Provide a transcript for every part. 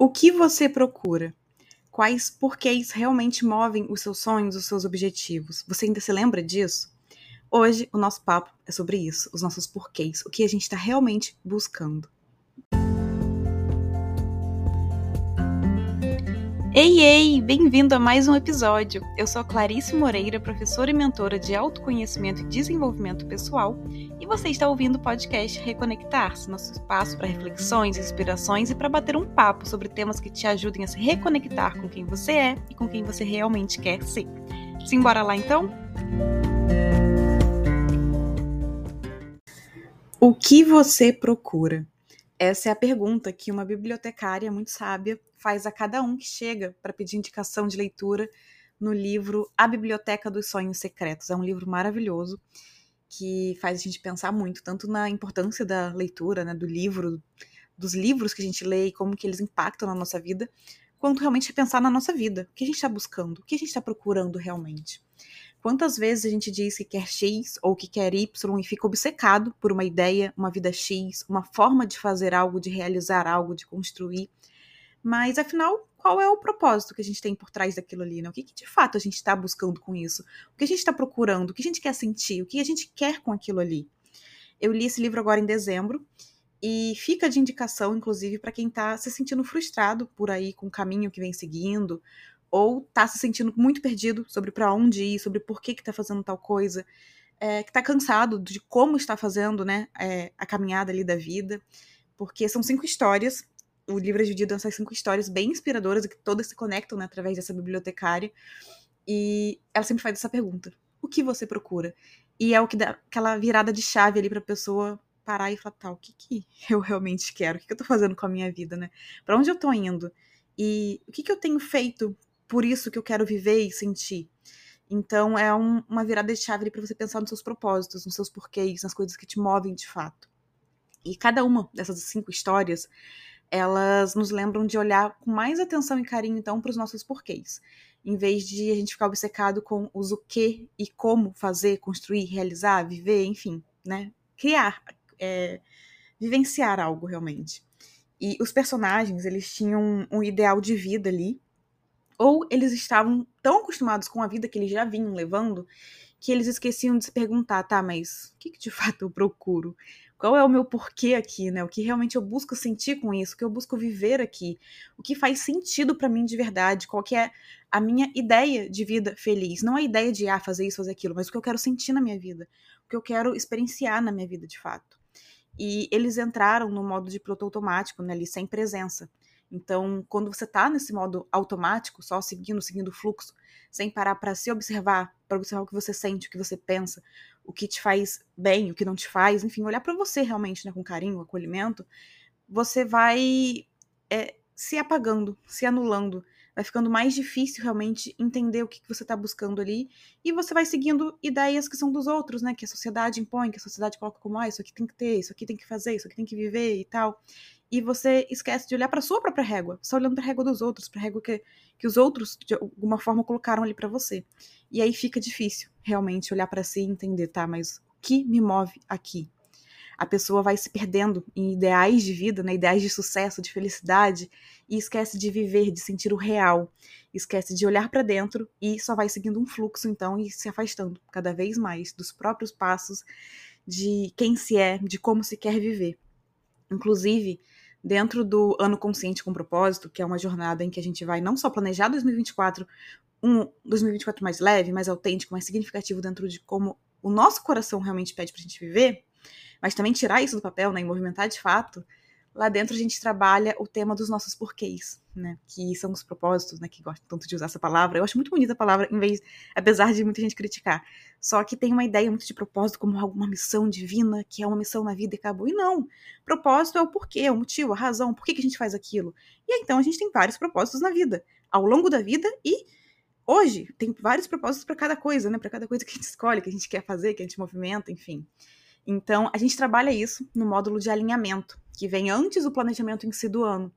O que você procura? Quais porquês realmente movem os seus sonhos, os seus objetivos? Você ainda se lembra disso? Hoje o nosso papo é sobre isso, os nossos porquês, o que a gente está realmente buscando. Ei, ei! Bem-vindo a mais um episódio. Eu sou Clarice Moreira, professora e mentora de autoconhecimento e desenvolvimento pessoal, e você está ouvindo o podcast Reconectar-se, nosso espaço para reflexões, inspirações e para bater um papo sobre temas que te ajudem a se reconectar com quem você é e com quem você realmente quer ser. Simbora lá então? O que você procura? Essa é a pergunta que uma bibliotecária muito sábia faz a cada um que chega para pedir indicação de leitura no livro A Biblioteca dos Sonhos Secretos. É um livro maravilhoso que faz a gente pensar muito, tanto na importância da leitura, né, do livro, dos livros que a gente lê e como que eles impactam na nossa vida, quanto realmente pensar na nossa vida. O que a gente está buscando? O que a gente está procurando realmente? Quantas vezes a gente diz que quer X ou que quer Y e fica obcecado por uma ideia, uma vida X, uma forma de fazer algo, de realizar algo, de construir. Mas afinal, qual é o propósito que a gente tem por trás daquilo ali? Né? O que, que de fato a gente está buscando com isso? O que a gente está procurando? O que a gente quer sentir? O que a gente quer com aquilo ali? Eu li esse livro agora em dezembro e fica de indicação, inclusive, para quem está se sentindo frustrado por aí com o caminho que vem seguindo, ou tá se sentindo muito perdido sobre para onde ir, sobre por que que tá fazendo tal coisa, é, que tá cansado de como está fazendo, né, é, a caminhada ali da vida, porque são cinco histórias, o livro é dividido nessas cinco histórias bem inspiradoras e que todas se conectam né, através dessa bibliotecária, e ela sempre faz essa pergunta, o que você procura? E é o que dá aquela virada de chave ali pra pessoa parar e falar, tá, o que que eu realmente quero? O que que eu tô fazendo com a minha vida, né? Pra onde eu tô indo? E o que que eu tenho feito por isso que eu quero viver e sentir. Então é um, uma virada de chave para você pensar nos seus propósitos, nos seus porquês, nas coisas que te movem de fato. E cada uma dessas cinco histórias, elas nos lembram de olhar com mais atenção e carinho então para os nossos porquês, em vez de a gente ficar obcecado com os o que e como fazer, construir, realizar, viver, enfim, né? Criar, é, vivenciar algo realmente. E os personagens, eles tinham um ideal de vida ali, ou eles estavam tão acostumados com a vida que eles já vinham levando que eles esqueciam de se perguntar, tá, mas o que, que de fato eu procuro? Qual é o meu porquê aqui, né? O que realmente eu busco sentir com isso? O que eu busco viver aqui? O que faz sentido para mim de verdade? Qual que é a minha ideia de vida feliz? Não a ideia de ah, fazer isso, fazer aquilo, mas o que eu quero sentir na minha vida, o que eu quero experienciar na minha vida de fato. E eles entraram no modo de piloto automático, né, ali sem presença. Então, quando você está nesse modo automático, só seguindo, seguindo o fluxo, sem parar para se observar, para observar o que você sente, o que você pensa, o que te faz bem, o que não te faz, enfim, olhar para você realmente, né, com carinho, acolhimento, você vai é, se apagando, se anulando, vai ficando mais difícil realmente entender o que, que você está buscando ali, e você vai seguindo ideias que são dos outros, né, que a sociedade impõe, que a sociedade coloca como, ah, isso aqui tem que ter, isso aqui tem que fazer, isso aqui tem que viver e tal e você esquece de olhar para sua própria régua, só olhando para a régua dos outros, para a régua que, que os outros de alguma forma colocaram ali para você. E aí fica difícil realmente olhar para si e entender, tá, mas o que me move aqui? A pessoa vai se perdendo em ideais de vida, né, ideais de sucesso, de felicidade, e esquece de viver, de sentir o real, esquece de olhar para dentro e só vai seguindo um fluxo então e se afastando cada vez mais dos próprios passos de quem se é, de como se quer viver. Inclusive, dentro do Ano Consciente com Propósito, que é uma jornada em que a gente vai não só planejar 2024, um 2024 mais leve, mais autêntico, mais significativo dentro de como o nosso coração realmente pede pra gente viver, mas também tirar isso do papel, né, e movimentar de fato, Lá dentro a gente trabalha o tema dos nossos porquês, né? Que são os propósitos, né? Que gosto tanto de usar essa palavra. Eu acho muito bonita a palavra, em vez, apesar de muita gente criticar. Só que tem uma ideia muito de propósito como alguma missão divina, que é uma missão na vida e acabou. E não. Propósito é o porquê, é o motivo, a razão, por que, que a gente faz aquilo. E aí, então a gente tem vários propósitos na vida, ao longo da vida e hoje tem vários propósitos para cada coisa, né? Para cada coisa que a gente escolhe, que a gente quer fazer, que a gente movimenta, enfim. Então, a gente trabalha isso no módulo de alinhamento, que vem antes do planejamento em si do ano.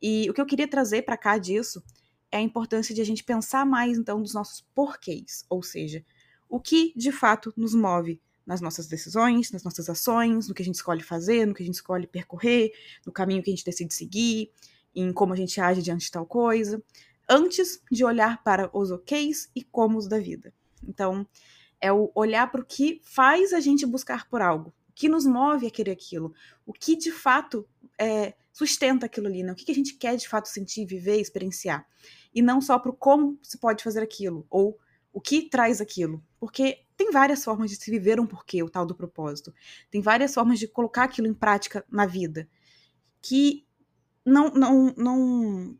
E o que eu queria trazer para cá disso é a importância de a gente pensar mais, então, dos nossos porquês, ou seja, o que de fato nos move nas nossas decisões, nas nossas ações, no que a gente escolhe fazer, no que a gente escolhe percorrer, no caminho que a gente decide seguir. em como a gente age diante de tal coisa, antes de olhar para os oks e comos da vida. Então, é o olhar para o que faz a gente buscar por algo, que nos move a querer aquilo, o que de fato é, sustenta aquilo ali, né? o que, que a gente quer de fato sentir, viver, experienciar. E não só para como se pode fazer aquilo, ou o que traz aquilo. Porque tem várias formas de se viver um porquê, o tal do propósito. Tem várias formas de colocar aquilo em prática na vida. Que não, não, não,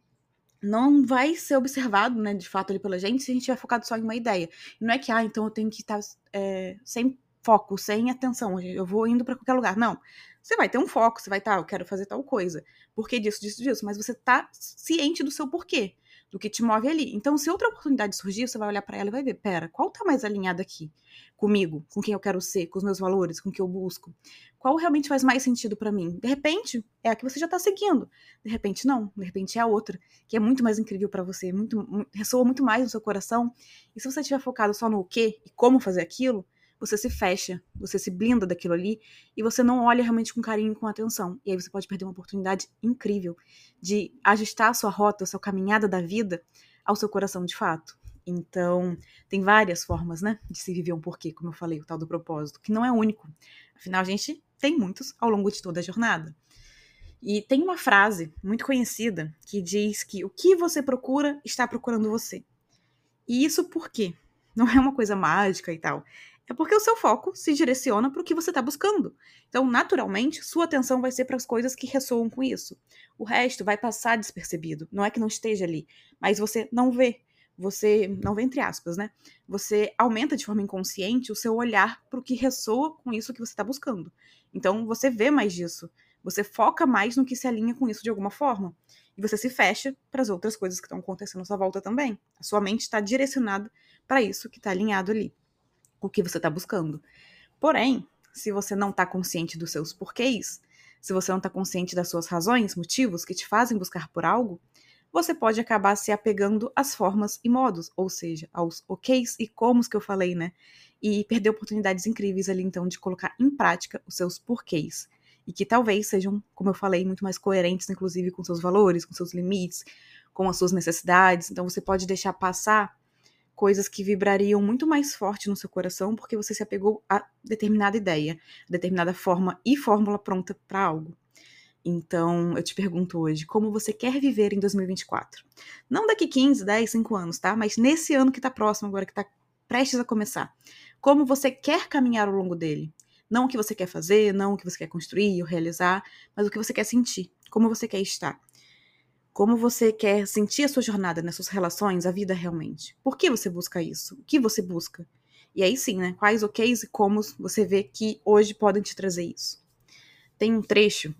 não vai ser observado, né, de fato, ali pela gente, se a gente estiver focado só em uma ideia. Não é que, ah, então eu tenho que estar é, sem foco, sem atenção, eu vou indo para qualquer lugar. Não. Você vai ter um foco, você vai estar, tá, eu quero fazer tal coisa. Por que disso, disso, disso? Mas você tá ciente do seu porquê do que te move ali. Então, se outra oportunidade surgir, você vai olhar para ela e vai ver, pera, qual tá mais alinhado aqui comigo, com quem eu quero ser, com os meus valores, com o que eu busco? Qual realmente faz mais sentido para mim? De repente, é a que você já tá seguindo. De repente, não. De repente é a outra, que é muito mais incrível para você, muito, ressoa muito mais no seu coração. E se você estiver focado só no o quê e como fazer aquilo, você se fecha, você se blinda daquilo ali e você não olha realmente com carinho, com atenção. E aí você pode perder uma oportunidade incrível de ajustar a sua rota, a sua caminhada da vida ao seu coração de fato. Então, tem várias formas, né, de se viver um porquê, como eu falei, o tal do propósito, que não é único. Afinal, a gente tem muitos ao longo de toda a jornada. E tem uma frase muito conhecida que diz que o que você procura está procurando você. E isso por quê? Não é uma coisa mágica e tal. É porque o seu foco se direciona para o que você está buscando. Então, naturalmente, sua atenção vai ser para as coisas que ressoam com isso. O resto vai passar despercebido. Não é que não esteja ali, mas você não vê. Você não vê entre aspas, né? Você aumenta de forma inconsciente o seu olhar para o que ressoa com isso que você está buscando. Então, você vê mais disso. Você foca mais no que se alinha com isso de alguma forma. E você se fecha para as outras coisas que estão acontecendo à sua volta também. A sua mente está direcionada para isso que está alinhado ali o que você está buscando. Porém, se você não está consciente dos seus porquês, se você não está consciente das suas razões, motivos que te fazem buscar por algo, você pode acabar se apegando às formas e modos, ou seja, aos oks e comos que eu falei, né? E perder oportunidades incríveis ali, então, de colocar em prática os seus porquês. E que talvez sejam, como eu falei, muito mais coerentes, inclusive, com seus valores, com seus limites, com as suas necessidades. Então, você pode deixar passar coisas que vibrariam muito mais forte no seu coração porque você se apegou a determinada ideia, a determinada forma e fórmula pronta para algo. Então, eu te pergunto hoje, como você quer viver em 2024? Não daqui 15, 10, 5 anos, tá? Mas nesse ano que está próximo, agora que está prestes a começar. Como você quer caminhar ao longo dele? Não o que você quer fazer, não o que você quer construir ou realizar, mas o que você quer sentir, como você quer estar. Como você quer sentir a sua jornada nas suas relações, a vida realmente? Por que você busca isso? O que você busca? E aí sim, né? Quais oks e como você vê que hoje podem te trazer isso? Tem um trecho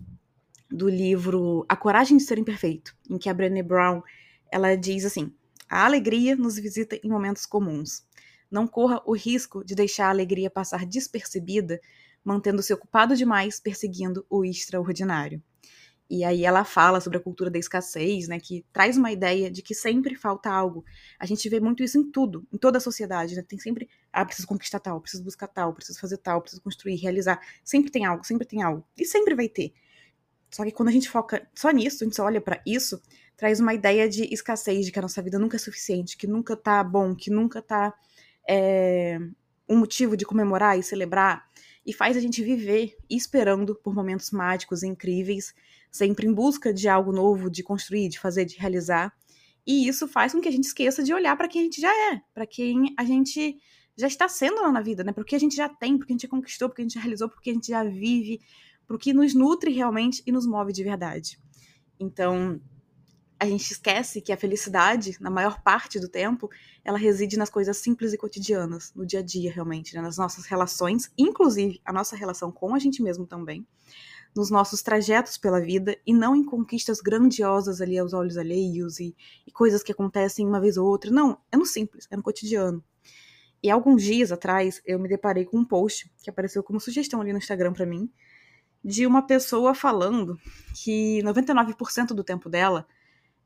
do livro A Coragem de Ser Imperfeito, em que a Brené Brown ela diz assim: a alegria nos visita em momentos comuns. Não corra o risco de deixar a alegria passar despercebida, mantendo-se ocupado demais perseguindo o extraordinário. E aí ela fala sobre a cultura da escassez, né, que traz uma ideia de que sempre falta algo. A gente vê muito isso em tudo, em toda a sociedade, né? Tem sempre, ah, preciso conquistar tal, preciso buscar tal, preciso fazer tal, preciso construir, realizar. Sempre tem algo, sempre tem algo. E sempre vai ter. Só que quando a gente foca só nisso, a gente só olha para isso, traz uma ideia de escassez, de que a nossa vida nunca é suficiente, que nunca tá bom, que nunca tá é, um motivo de comemorar e celebrar. E faz a gente viver esperando por momentos mágicos e incríveis sempre em busca de algo novo, de construir, de fazer, de realizar. E isso faz com que a gente esqueça de olhar para quem a gente já é, para quem a gente já está sendo lá na vida, né? Para o que a gente já tem, para o que a gente conquistou, para o que a gente já realizou, para o que a gente já vive, para o que nos nutre realmente e nos move de verdade. Então, a gente esquece que a felicidade, na maior parte do tempo, ela reside nas coisas simples e cotidianas, no dia a dia, realmente, né? nas nossas relações, inclusive a nossa relação com a gente mesmo também nos nossos trajetos pela vida e não em conquistas grandiosas ali aos olhos alheios e, e coisas que acontecem uma vez ou outra. Não, é no simples, é no cotidiano. E alguns dias atrás eu me deparei com um post que apareceu como sugestão ali no Instagram para mim, de uma pessoa falando que 99% do tempo dela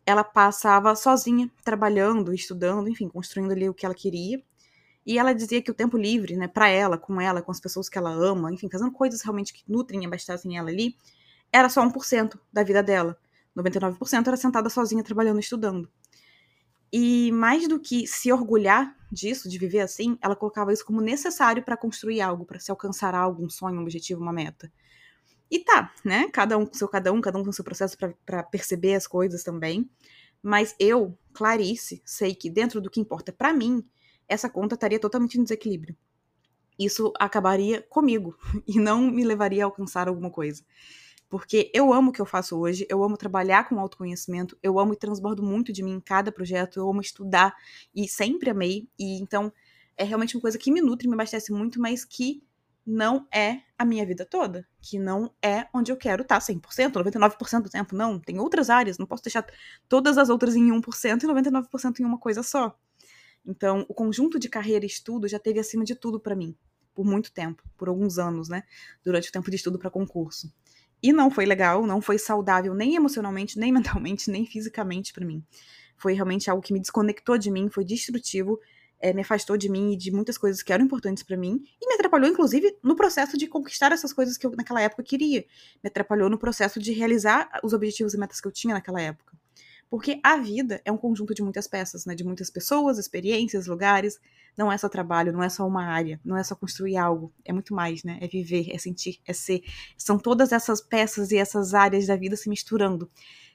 ela passava sozinha, trabalhando, estudando, enfim, construindo ali o que ela queria. E ela dizia que o tempo livre, né, para ela, com ela, com as pessoas que ela ama, enfim, fazendo coisas realmente que nutrem e abastecem ela ali, era só 1% da vida dela. 99% era sentada sozinha trabalhando, estudando. E mais do que se orgulhar disso, de viver assim, ela colocava isso como necessário para construir algo, para se alcançar algo, um sonho, um objetivo, uma meta. E tá, né? Cada um com seu cada um, cada um com seu processo para perceber as coisas também. Mas eu, Clarice, sei que dentro do que importa para mim, essa conta estaria totalmente em desequilíbrio. Isso acabaria comigo e não me levaria a alcançar alguma coisa. Porque eu amo o que eu faço hoje, eu amo trabalhar com autoconhecimento, eu amo e transbordo muito de mim em cada projeto, eu amo estudar e sempre amei. E então é realmente uma coisa que me nutre, me abastece muito, mas que não é a minha vida toda, que não é onde eu quero estar 100%, 99% do tempo, não. Tem outras áreas, não posso deixar todas as outras em 1% e 99% em uma coisa só. Então, o conjunto de carreira e estudo já teve acima de tudo para mim, por muito tempo, por alguns anos, né, durante o tempo de estudo para concurso. E não foi legal, não foi saudável nem emocionalmente, nem mentalmente, nem fisicamente para mim. Foi realmente algo que me desconectou de mim, foi destrutivo é, me afastou de mim e de muitas coisas que eram importantes para mim e me atrapalhou, inclusive, no processo de conquistar essas coisas que eu naquela época queria. Me atrapalhou no processo de realizar os objetivos e metas que eu tinha naquela época. Porque a vida é um conjunto de muitas peças, né? De muitas pessoas, experiências, lugares. Não é só trabalho, não é só uma área, não é só construir algo. É muito mais, né? É viver, é sentir, é ser. São todas essas peças e essas áreas da vida se misturando.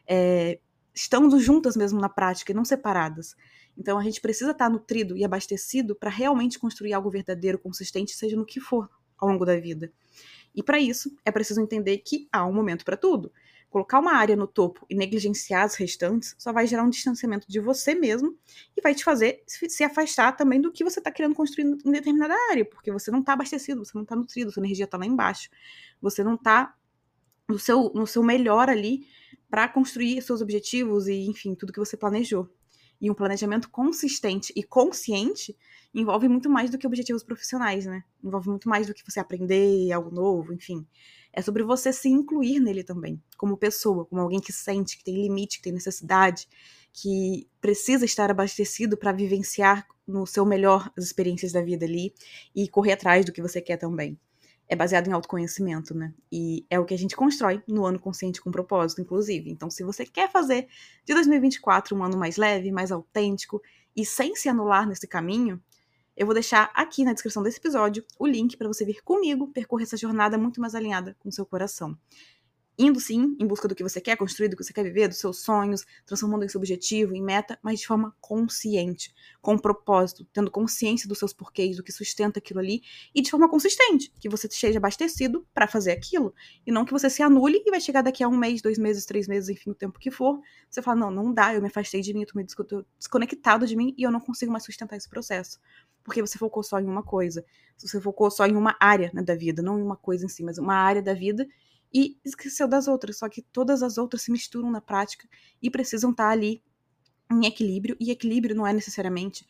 É, estando juntas mesmo na prática e não separadas. Então a gente precisa estar nutrido e abastecido para realmente construir algo verdadeiro, consistente, seja no que for ao longo da vida. E para isso é preciso entender que há um momento para tudo. Colocar uma área no topo e negligenciar as restantes só vai gerar um distanciamento de você mesmo e vai te fazer se afastar também do que você está querendo construir em determinada área, porque você não está abastecido, você não está nutrido, sua energia está lá embaixo, você não está no seu, no seu melhor ali para construir seus objetivos e, enfim, tudo que você planejou. E um planejamento consistente e consciente envolve muito mais do que objetivos profissionais, né? Envolve muito mais do que você aprender algo novo, enfim. É sobre você se incluir nele também, como pessoa, como alguém que sente, que tem limite, que tem necessidade, que precisa estar abastecido para vivenciar no seu melhor as experiências da vida ali e correr atrás do que você quer também é baseado em autoconhecimento, né? E é o que a gente constrói no ano consciente com propósito, inclusive. Então, se você quer fazer de 2024 um ano mais leve, mais autêntico e sem se anular nesse caminho, eu vou deixar aqui na descrição desse episódio o link para você vir comigo percorrer essa jornada muito mais alinhada com seu coração indo sim em busca do que você quer construir, do que você quer viver, dos seus sonhos, transformando esse objetivo em meta, mas de forma consciente, com propósito, tendo consciência dos seus porquês, do que sustenta aquilo ali e de forma consistente, que você esteja abastecido para fazer aquilo e não que você se anule e vai chegar daqui a um mês, dois meses, três meses, enfim, o tempo que for, você fala não, não dá, eu me afastei de mim, eu tô, me desconectado de mim e eu não consigo mais sustentar esse processo porque você focou só em uma coisa. Você focou só em uma área né, da vida, não em uma coisa em si, mas uma área da vida e esqueceu das outras. Só que todas as outras se misturam na prática e precisam estar ali em equilíbrio. E equilíbrio não é necessariamente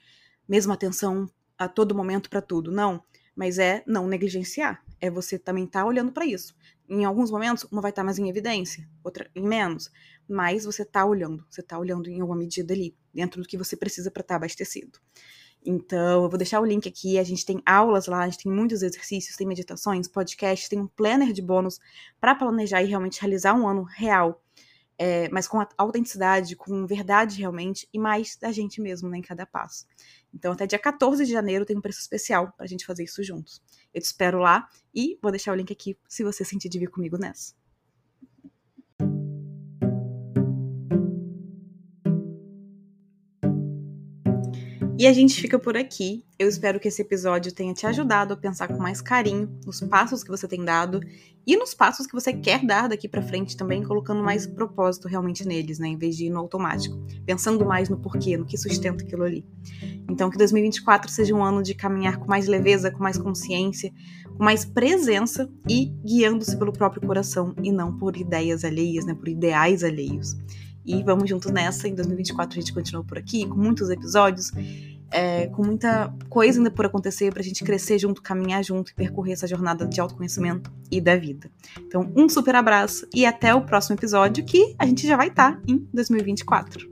mesma atenção a todo momento para tudo, não. Mas é não negligenciar. É você também estar tá olhando para isso. Em alguns momentos, uma vai estar tá mais em evidência, outra em menos. Mas você está olhando, você está olhando em alguma medida ali, dentro do que você precisa para estar tá abastecido. Então, eu vou deixar o link aqui. A gente tem aulas lá, a gente tem muitos exercícios, tem meditações, podcasts, tem um planner de bônus para planejar e realmente realizar um ano real, é, mas com autenticidade, com verdade realmente, e mais da gente mesmo né, em cada passo. Então, até dia 14 de janeiro tem um preço especial para a gente fazer isso juntos. Eu te espero lá e vou deixar o link aqui se você sentir de vir comigo nessa. E a gente fica por aqui. Eu espero que esse episódio tenha te ajudado a pensar com mais carinho nos passos que você tem dado e nos passos que você quer dar daqui para frente também, colocando mais propósito realmente neles, né, em vez de ir no automático, pensando mais no porquê, no que sustenta aquilo ali. Então que 2024 seja um ano de caminhar com mais leveza, com mais consciência, com mais presença e guiando-se pelo próprio coração e não por ideias alheias, né, por ideais alheios. E vamos juntos nessa. Em 2024 a gente continua por aqui, com muitos episódios, é, com muita coisa ainda por acontecer pra gente crescer junto, caminhar junto e percorrer essa jornada de autoconhecimento e da vida. Então, um super abraço e até o próximo episódio, que a gente já vai estar tá em 2024.